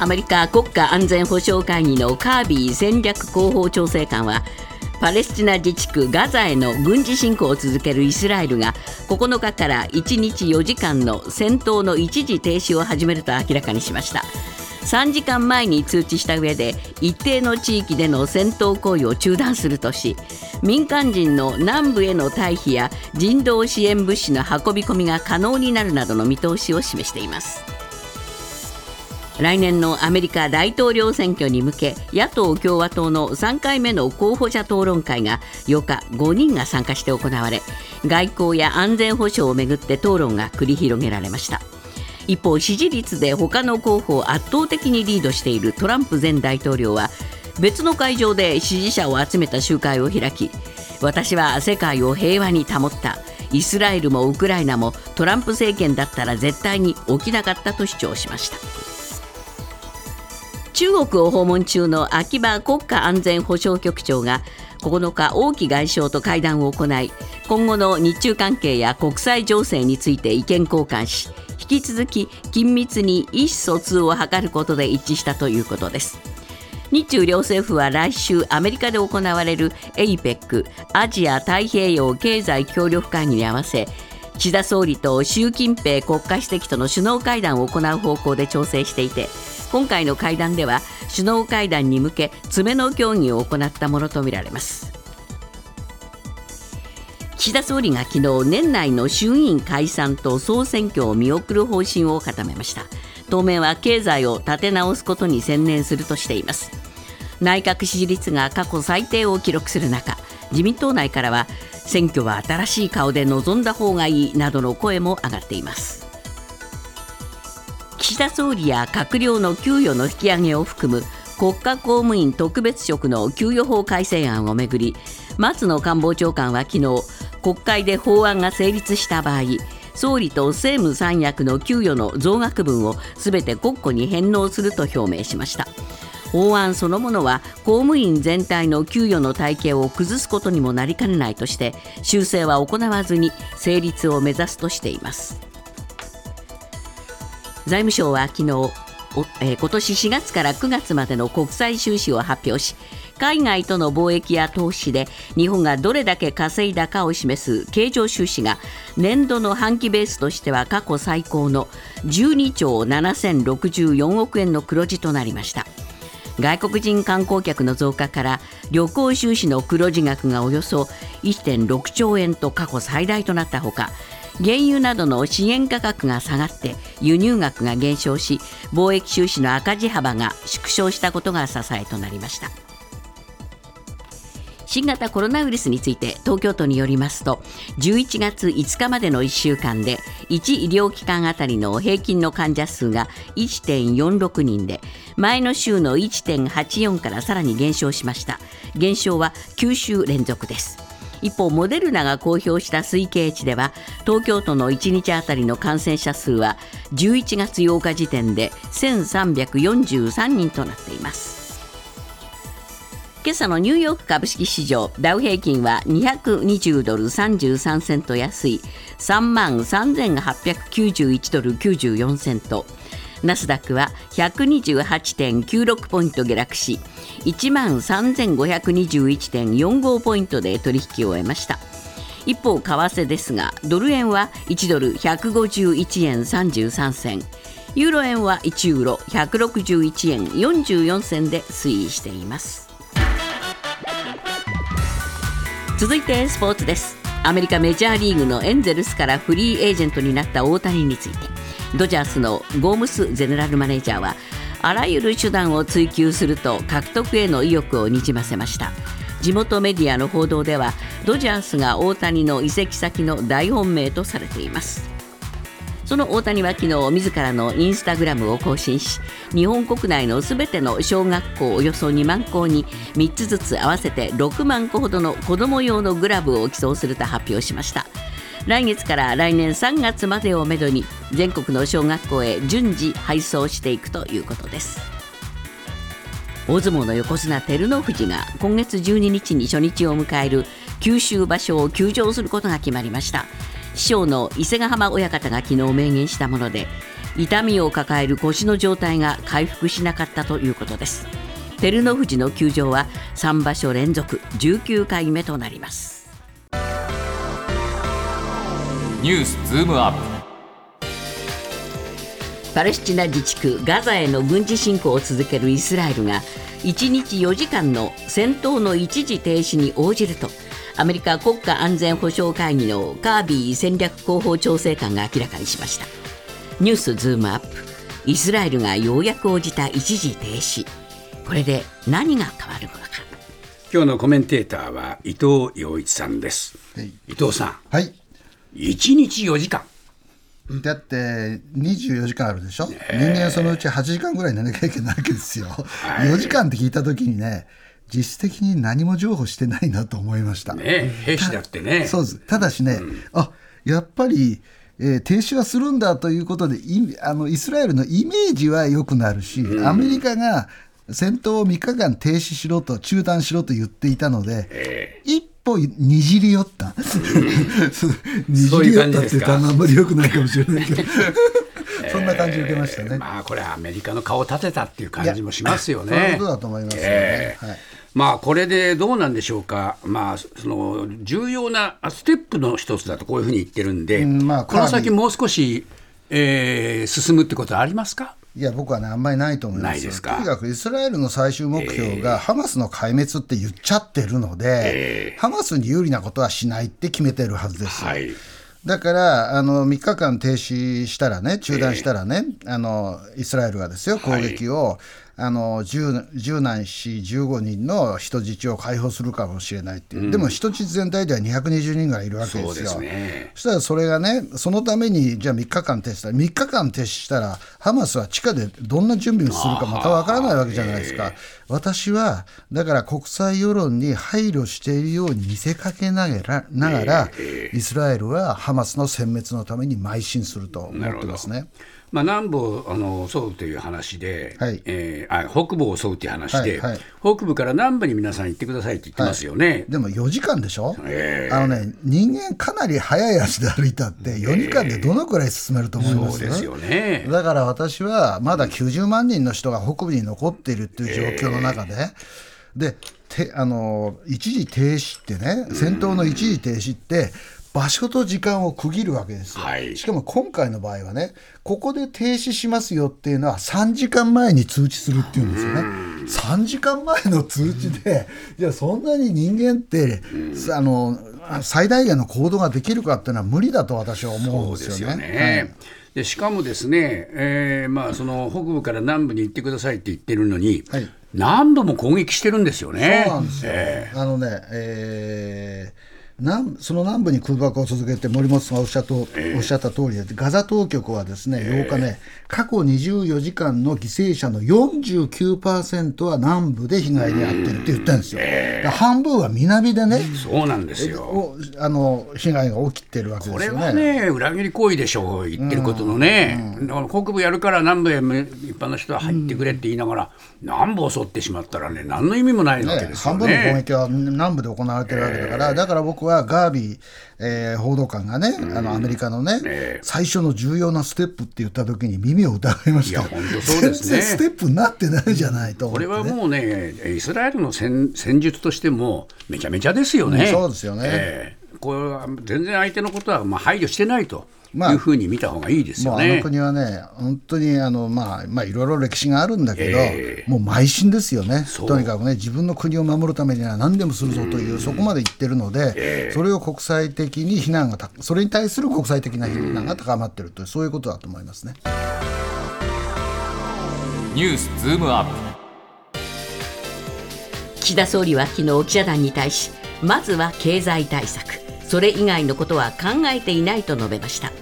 アメリカ国家安全保障会議のカービー戦略広報調整官はパレスチナ自治区ガザへの軍事侵攻を続けるイスラエルが9日から1日4時間の戦闘の一時停止を始めると明らかにしました。3時間前に通知した上で一定の地域での戦闘行為を中断するとし民間人の南部への退避や人道支援物資の運び込みが可能になるなどの見通しを示しています。来年のアメリカ大統領選挙に向け野党・共和党の3回目の候補者討論会が8日5人が参加して行われ外交や安全保障をめぐって討論が繰り広げられました。一方支持率で他の候補を圧倒的にリードしているトランプ前大統領は別の会場で支持者を集めた集会を開き私は世界を平和に保った。イスラエルもウクライナもトランプ政権だったら絶対に起きなかったと主張しました。中国を訪問中の秋葉国家安全保障局長が9日王毅外相と会談を行い今後の日中関係や国際情勢について意見交換し引き続き緊密に意思疎通を図ることで一致したということです。日中両政府は来週アメリカで行われる APEC アジア太平洋経済協力会議に合わせ岸田総理と習近平国家主席との首脳会談を行う方向で調整していて今回の会談では首脳会談に向け詰めの協議を行ったものとみられます。岸田総理が昨日年内の衆議院解散と総選挙を見送る方針を固めました。当面は経済を立て直すことに専念するとしています。内閣支持率が過去最低を記録する中自民党内からは選挙は新しい顔で臨んだ方がいいなどの声も上がっています。岸田総理や閣僚の給与の引き上げを含む国家公務員特別職の給与法改正案をめぐり松野官房長官は昨日国会で法案が成立した場合総理と政務三役の給与の増額分をすべて国庫に返納すると表明しました。法案そのものは公務員全体の給与の体系を崩すことにもなりかねないとして修正は行わずに成立を目指すとしています。財務省は昨日え、今年4月から9月までの国際収支を発表し海外との貿易や投資で日本がどれだけ稼いだかを示す経常収支が年度の半期ベースとしては過去最高の12兆7064億円の黒字となりました。外国人観光客の増加から旅行収支の黒字額がおよそ1.6兆円と過去最大となったほか原油などの資源価格が下がって輸入額が減少し貿易収支の赤字幅が縮小したことが支えとなりました。新型コロナウイルスについて東京都によりますと11月5日までの1週間で1医療機関あたりの平均の患者数が1.46人で前の週の1.84からさらに減少しました。減少は9週連続です。一方モデルナが公表した推計値では東京都の1日あたりの感染者数は11月8日時点で1343人となっています。今朝のニューヨーク株式市場ダウ平均は220ドル33セント安い3万3891ドル94セント。ナスダックは128.96ポイント下落し1万3521.45ポイントで取引を終えました。一方為替ですがドル円は1ドル151円33銭。ユーロ円は1ユーロ161円44銭で推移しています。続いてスポーツです。アメリカメジャーリーグのエンゼルスからフリーエージェントになった大谷について。ドジャースのゴームスゼネラルマネージャーはあらゆる手段を追求すると獲得への意欲をにじませました。地元メディアの報道ではドジャースが大谷の移籍先の大本命とされています。その大谷は昨日自らのインスタグラムを更新し日本国内のすべての小学校およそ2万校に3つずつ合わせて6万個ほどの子ども用のグラブを寄贈すると発表しました。来月から来年3月までをめどに全国の小学校へ順次配送していくということです。大相撲の横綱照ノ富士が今月12日に初日を迎える九州場所を休場することが決まりました。師匠の伊勢ヶ浜親方が昨日明言したもので痛みを抱える腰の状態が回復しなかったということです。照ノ富士の休場は3場所連続19回目となります。ニュースズームアップ。パレスチナ自治区ガザへの軍事侵攻を続けるイスラエルが1日4時間の戦闘の一時停止に応じるとアメリカ国家安全保障会議のカービー戦略広報調整官が明らかにしました。ニュースズームアップ。イスラエルがようやく応じた一時停止。これで何が変わるのか。今日のコメンテーターは伊藤洋一さんです、はい。伊藤さん。はい。1日4時間。だって24時間あるでしょ、人間そのうち8時間ぐらい寝なきゃいけないわけですよ、4時間って聞いた時にね実質的に何も譲歩してないなと思いました、ね兵士だってね。そうです。ただしね、あやっぱり、えー停止はするんだということでいあのイスラエルのイメージは良くなるし、アメリカが戦闘を3日間停止しろと中断しろと言っていたので、一歩にじり寄った。にじり寄ったっていう単語あんまり良くないかもしれないけど。そ んな感じ受けましたね。まあこれはアメリカの顔を立てたっていう感じもしますよいやそういねうことだと思いますよね。ええ。はい。まあこれでどうなんでしょうか、まあ、その重要なステップの一つだとこういうふうに言ってるんで、うんまあこの先もう少し、えー進むってことはありますか？いや僕はねあんまりないと思いますないですか。とにかくイスラエルの最終目標がハマスの壊滅って言っちゃってるので、ハマスに有利なことはしないって決めてるはずですよ、はい。だからあの3日間停止したらね中断したらね、あのイスラエルがですよ攻撃を、あの十十何死15人の人質を解放するかもしれないっていう、でも人質全体では220人ぐらいいるわけですよ。そうですねそしたらそれがね、そのためにじゃあ3日間停止したら、3日間停止したら、ハマスは地下でどんな準備をするかまたわからないわけじゃないですか。私は、だから国際世論に配慮しているように見せかけながら、ながらイスラエルはハマスの殲滅のために邁進すると思ってますね。まあ、南部をあの襲うという話で、はい。えーあ北部を襲うという話で、はいはい。北部から南部に皆さん行ってくださいって言ってますよね。でも4時間でしょ、えあのね、人間かなり速い足で歩いたって、4時間でどのくらい進めると思います？そうですよね。だから私はまだ90万人の人が北部に残っているっていう状況の中で、でてあの一時停止ってね、戦闘の一時停止って、場所と時間を区切るわけですよ、はいしかも今回の場合はね、ここで停止しますよっていうのは、3時間前に通知するっていうんですよね、3時間前の通知で、じゃあ、そんなに人間って、あの最大限の行動ができるかっていうのは無理だと私は思うんですよね。そうですよね。でしかもですね、えーまあ、その北部から南部に行ってくださいって言ってるのに、はい南部も攻撃してるんですよね。そうなんですよ。あのね、えー南その南部に空爆を続けて森本さんがおっしゃった,、おっしゃった通りでガザ当局はですね、8日ね過去24時間の犠牲者の49%は南部で被害に遭ってるって言ってるんですよ。だから半分は南でね、そうなんですよ。おあの被害が起きてるわけこれですよね。はね、裏切り行為でしょう、言ってることのね、だから北部やるから南部へ一般の人は入ってくれって言いながら、南部を襲ってしまったらね、何の意味もないわけねですよ半分の攻ね。撃は南部で行われてるわけだから、だから僕はガービー、えー報道官がね、あのアメリカのね、え最初の重要なステップって言った時に耳を疑いました。いや本当そうですね。全然ステップになってないじゃないと。ね。これはもうね、イスラエルの戦戦術としても、めちゃめちゃですよね。うんそうですよね。ええ。これは全然相手のことはまあ配慮してないとまあいうふうに見た方がいいですよね。もうあの国はね、本当にあの、まあ、まあ、いろいろ歴史があるんだけど、ええ。もう邁進ですよね、とにかくね、自分の国を守るためには何でもするぞという、そこまで言ってるので、それを国際的に非難がた、それに対する国際的な非難が高まっているという、そういうことだと思いますね。ニュースズームアップ。岸田総理は昨日記者団に対しまずは経済対策それ以外のことは考えていないと述べました。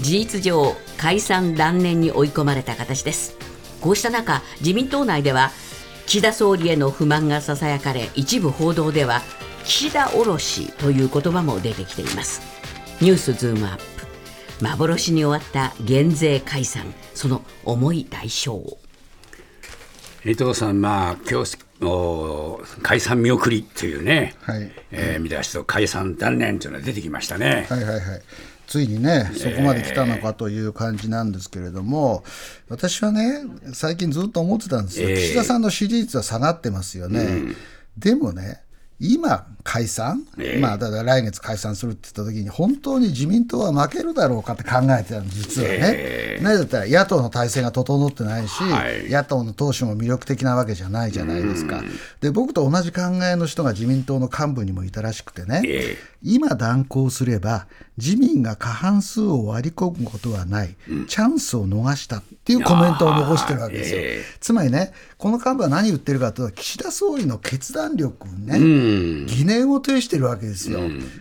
事実上解散断念に追い込まれた形です。こうした中自民党内では岸田総理への不満がささやかれ一部報道では岸田おろしという言葉も出てきています。ニュースズームアップ。幻に終わった減税解散。その重い代償伊藤さん、まあ、今日お解散見送りというね、はいえー見出しと解散断念というのが出てきましたね。はいはいはい。ついにね、そこまで来たのかという感じなんですけれども、私はね、最近ずっと思ってたんですよ、ええ岸田さんの支持率は下がってますよね。でもね今、解散、ええ。まあ、だから来月解散するって言った時に、本当に自民党は負けるだろうかって考えてたの、実はね。えなぜだったら、野党の体制が整ってないし、はい。野党の党首も魅力的なわけじゃないじゃないですか。で、僕と同じ考えの人が自民党の幹部にもいたらしくてね、え今断行すれば、自民が過半数を割り込むことはない、チャンスを逃したっていうコメントを残してるわけですよ。えつまりね、この幹部は何言ってるかというと、岸田総理の決断力にね、うん。疑念を呈してるわけですよ。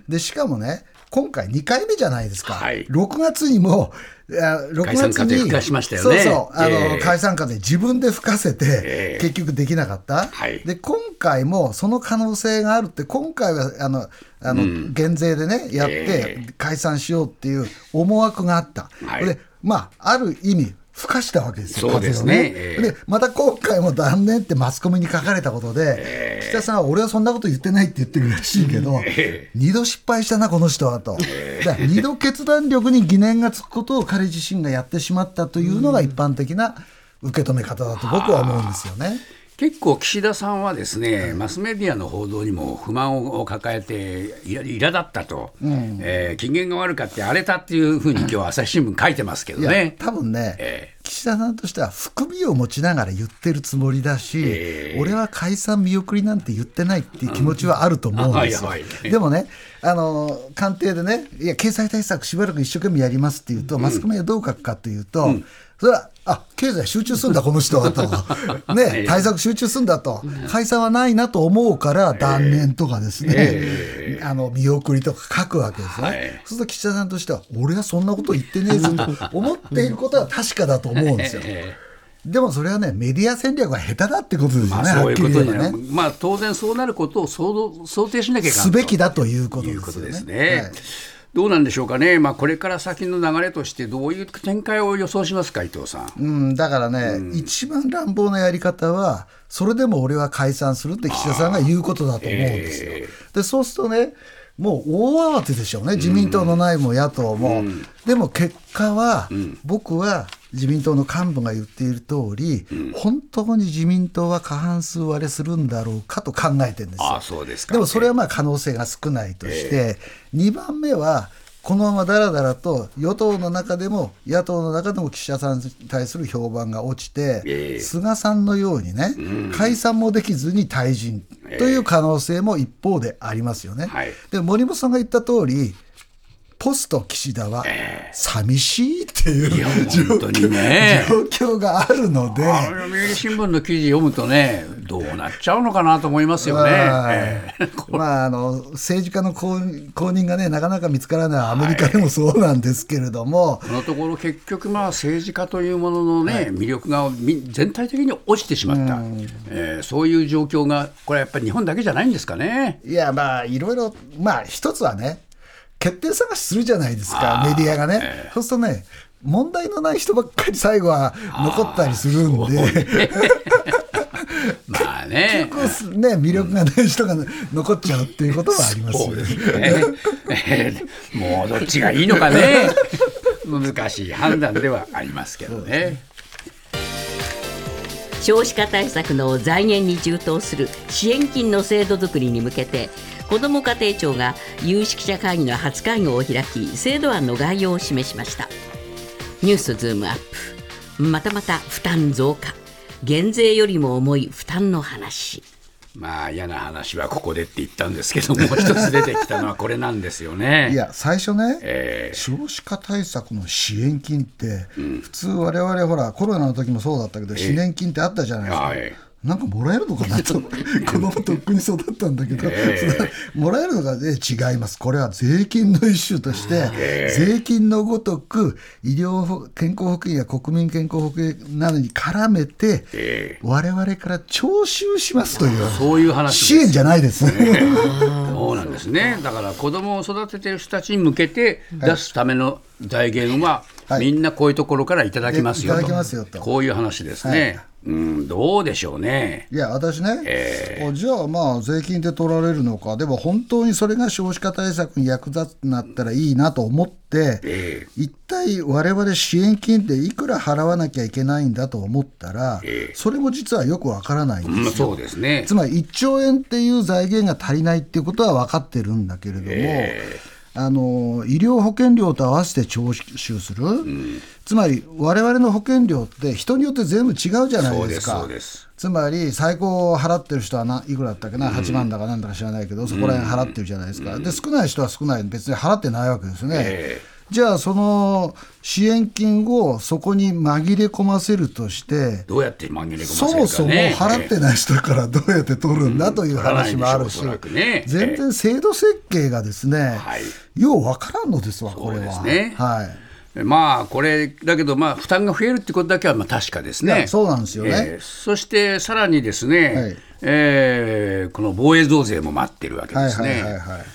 でしかもね、今回2回目じゃないですか、はい。6月にも、いや6解散月に風吹かしましたよね。そうそう、あのええ。解散風自分で吹かせて、ええ。結局できなかった、はい。で今回もその可能性があるって、今回はあのあの、減税でね、やってえ。解散しようっていう思惑があった、はい。でまあ、ある意味、吹かしたわけですよ、そうでね。ええ。でまた今回も断念ってマスコミに書かれたことで、岸田さんは俺はそんなこと言ってないって言ってるらしいけど、え二度失敗したな、この人はと、だから二度決断力に疑念がつくことを彼自身がやってしまったというのが一般的な受け止め方だと僕は思うんですよね。結構岸田さんはですね、マスメディアの報道にも不満を抱えていや苛立ったと、えー機嫌が悪かって荒れたっていうふうに今日朝日新聞書いてますけどね。多分ね、え岸田さんとしては含みを持ちながら言ってるつもりだし、ええ。俺は解散見送りなんて言ってないっていう気持ちはあると思うんですよ。でもね、あの官邸でね、いや、経済対策しばらく一生懸命やりますっていうと、マスコミはどう書くかというと、それは、あ経済集中するんだ、この人はと、ね、対策集中するんだと、解散はないなと思うから、断念とかですね、あの見送りとか書くわけですね。はい。そうすると岸田さんとしては、俺はそんなこと言ってねえぞと思っていることは確かだと思うんですよ。えでもそれはね、メディア戦略が下手だってことですよね、まあ、そういうことにね。まあ、当然そうなることを想想定しなきゃいけないすべきだということですよね。ね。はいどうなんでしょうかね、まあ、これから先の流れとして、どういう展開を予想しますか、伊藤さん。うん、だからね、一番乱暴なやり方は、それでも俺は解散するって岸田さんが言うことだと思うんですよ。でそうするとね、もう大慌てでしょうね、自民党の内部も野党も。でも結果は、僕は自民党の幹部が言っている通り、本当に自民党は過半数割れするんだろうかと考えてるんですよ。あそうですか。でもそれはまあ可能性が少ないとして、2番目は、このままだらだらと与党の中でも野党の中でも岸田さんに対する評判が落ちて、ええ。菅さんのようにね、解散もできずに退陣という可能性も一方でありますよね。はい。で森本さんが言った通りポスト岸田は寂しいっていう状本当にね。状況があるので。読売新聞の記事読むとね、どうなっちゃうのかなと思いますよね。はい。ええ。まあ、あの政治家の公認公認がね、なかなか見つからないアメリカでもそうなんですけれども、このところ結局まあ政治家というもののね、魅力がみ全体的に落ちてしまった、えーそういう状況がこれやっぱり日本だけじゃないんですかね。いや、まあ、いろいろ、まあ、一つはね、決定探しするじゃないですか、メディアがね。そうするとね、問題のない人ばっかり最後は残ったりするんで、まあね。結構ね、魅力がない人が残っちゃうっていうことはありますよね。ね。えーもうどっちがいいのかね。難しい判断ではありますけどね。少子化対策の財源に充当する支援金の制度づくりに向けて子ども家庭庁が有識者会議の初会合を開き制度案の概要を示しました。ニュースズームアップ。またまた負担増加。減税よりも重い負担の話。まあ嫌な話はここでって言ったんですけども、一つ出てきたのはこれなんですよね。いや、最初ね、え少子化対策の支援金って、普通、我々ほら、コロナの時もそうだったけど、支援金ってあったじゃないですか。はいなんかもらえるのかなと。子供とっくに育ったんだけど、ええ。それもらえるのか、ね、違います、これは税金の一種として、税金のごとく医療保健康保険や国民健康保険などに絡めて、え我々から徴収しますという、そういう話支援じゃないです。そうなんですね。だから子供を育ててる人たちに向けて出すための財源ははいみんなこういうところからいただきますよと。こういう話ですね、うんどうでしょうね。いや私ね、えおじゃあまあ税金で取られるのかでも本当にそれが少子化対策に役立つなったらいいなと思って、え一体我々支援金っていくら払わなきゃいけないんだと思ったら、ええ。それも実はよくわからないんうんですよ。そうですね。つまり1兆円っていう財源が足りないっていうことは分かってるんだけれども、えあの医療保険料と合わせて徴収する、つまり我々の保険料って人によって全部違うじゃないですか。つまり最高払ってる人はないくらだったっけな、8万だかなんだか知らないけど、そこら辺払ってるじゃないですか、で少ない人は少ない、別に払ってないわけですよね。えじゃあ、その支援金をそこに紛れ込ませるとして、どうやって紛れ込ませるかね。そもそも払ってない人からどうやって取るんだという話もあるしうおそらくね、全然制度設計がですね、はい。ようわからんのですわ、これは。すね。はい。まあこれだけどまあ負担が増えるってことだけはまあ確かですね。そうなんですよね。えーそしてさらにですね、はい。えーこの防衛増税も待ってるわけですね。はいはいはいはい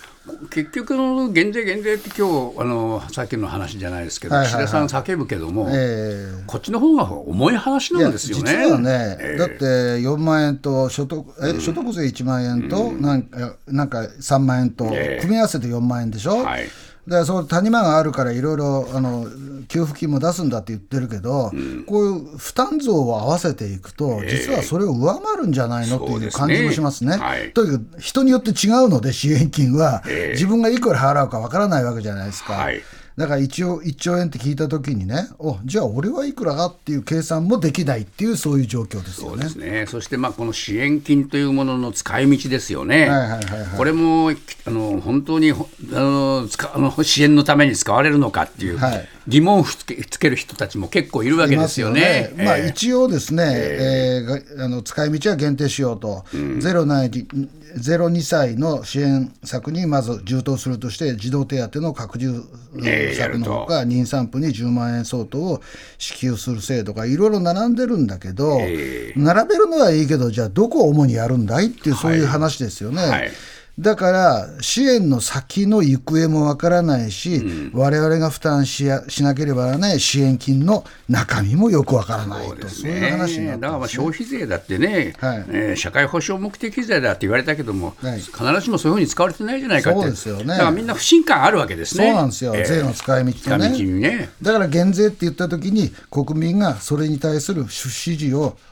結局の減税減税って今日あのさっきの話じゃないですけど、はいはいはい。岸田さん叫ぶけども、えーこっちの方が重い話なんですよね。実はね、えーだって4万円と所得え、所得税1万円と、なんかなんか3万円と、ええ。組み合わせて4万円でしょ、はいだからそう谷間があるからいろいろあの給付金も出すんだって言ってるけど、こういう負担増を合わせていくと、実はそれを上回るんじゃないのっていう感じもしますね。はい。とにかく人によって違うので、支援金は、ええ。自分がいくら払うかわからないわけじゃないですか。はいだから一応1兆円って聞いたときにね、おじゃあ俺はいくらかっていう計算もできないっていう、そういう状況ですよね。そうで。すね、そしてまあこの支援金というものの使い道ですよね、これもあの本当にほあの使あの支援のために使われるのかっていう、はい疑問をつけつける人たちも結構いるわけですよね。まあ、ええ。一応ですね、えーがあの使い道は限定しようと、ゼロない0 2歳の支援策にまず充当するとして、児童手当の拡充策のほか、妊産婦に10万円相当を支給する制度がいろいろ並んでるんだけど、え並べるのはいいけど、じゃあ、どこを主にやるんだいっていう、そういう話ですよね。はいだから支援の先の行方もわからないし、我々が負担しやしなければならない支援金の中身もよくわからないと、そういう話になってだからまあ消費税だってね、はい。えー社会保障目的税だって言われたけども、はい。必ずしもそういうふうに使われてないじゃないかって、そうですよね。だからみんな不信感あるわけですね。そうなんですよ、えー税の使い道と使い道ね。だから減税って言ったときに、国民がそれに対する支持を、えー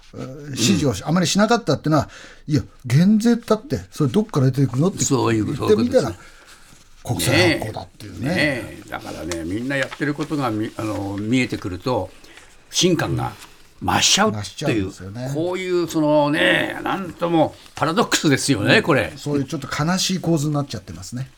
支持をあまりしなかったっていうのは、いや、減税だって、それどっから出てくるのって言ってみたら国債発行だっていうね。ねえだからねみんなやってることがみあの見えてくると不信感が増しちゃう増しちゃというねこういうそのねなんともパラドックスですよねこれ。そういうちょっと悲しい構図になっちゃってますね。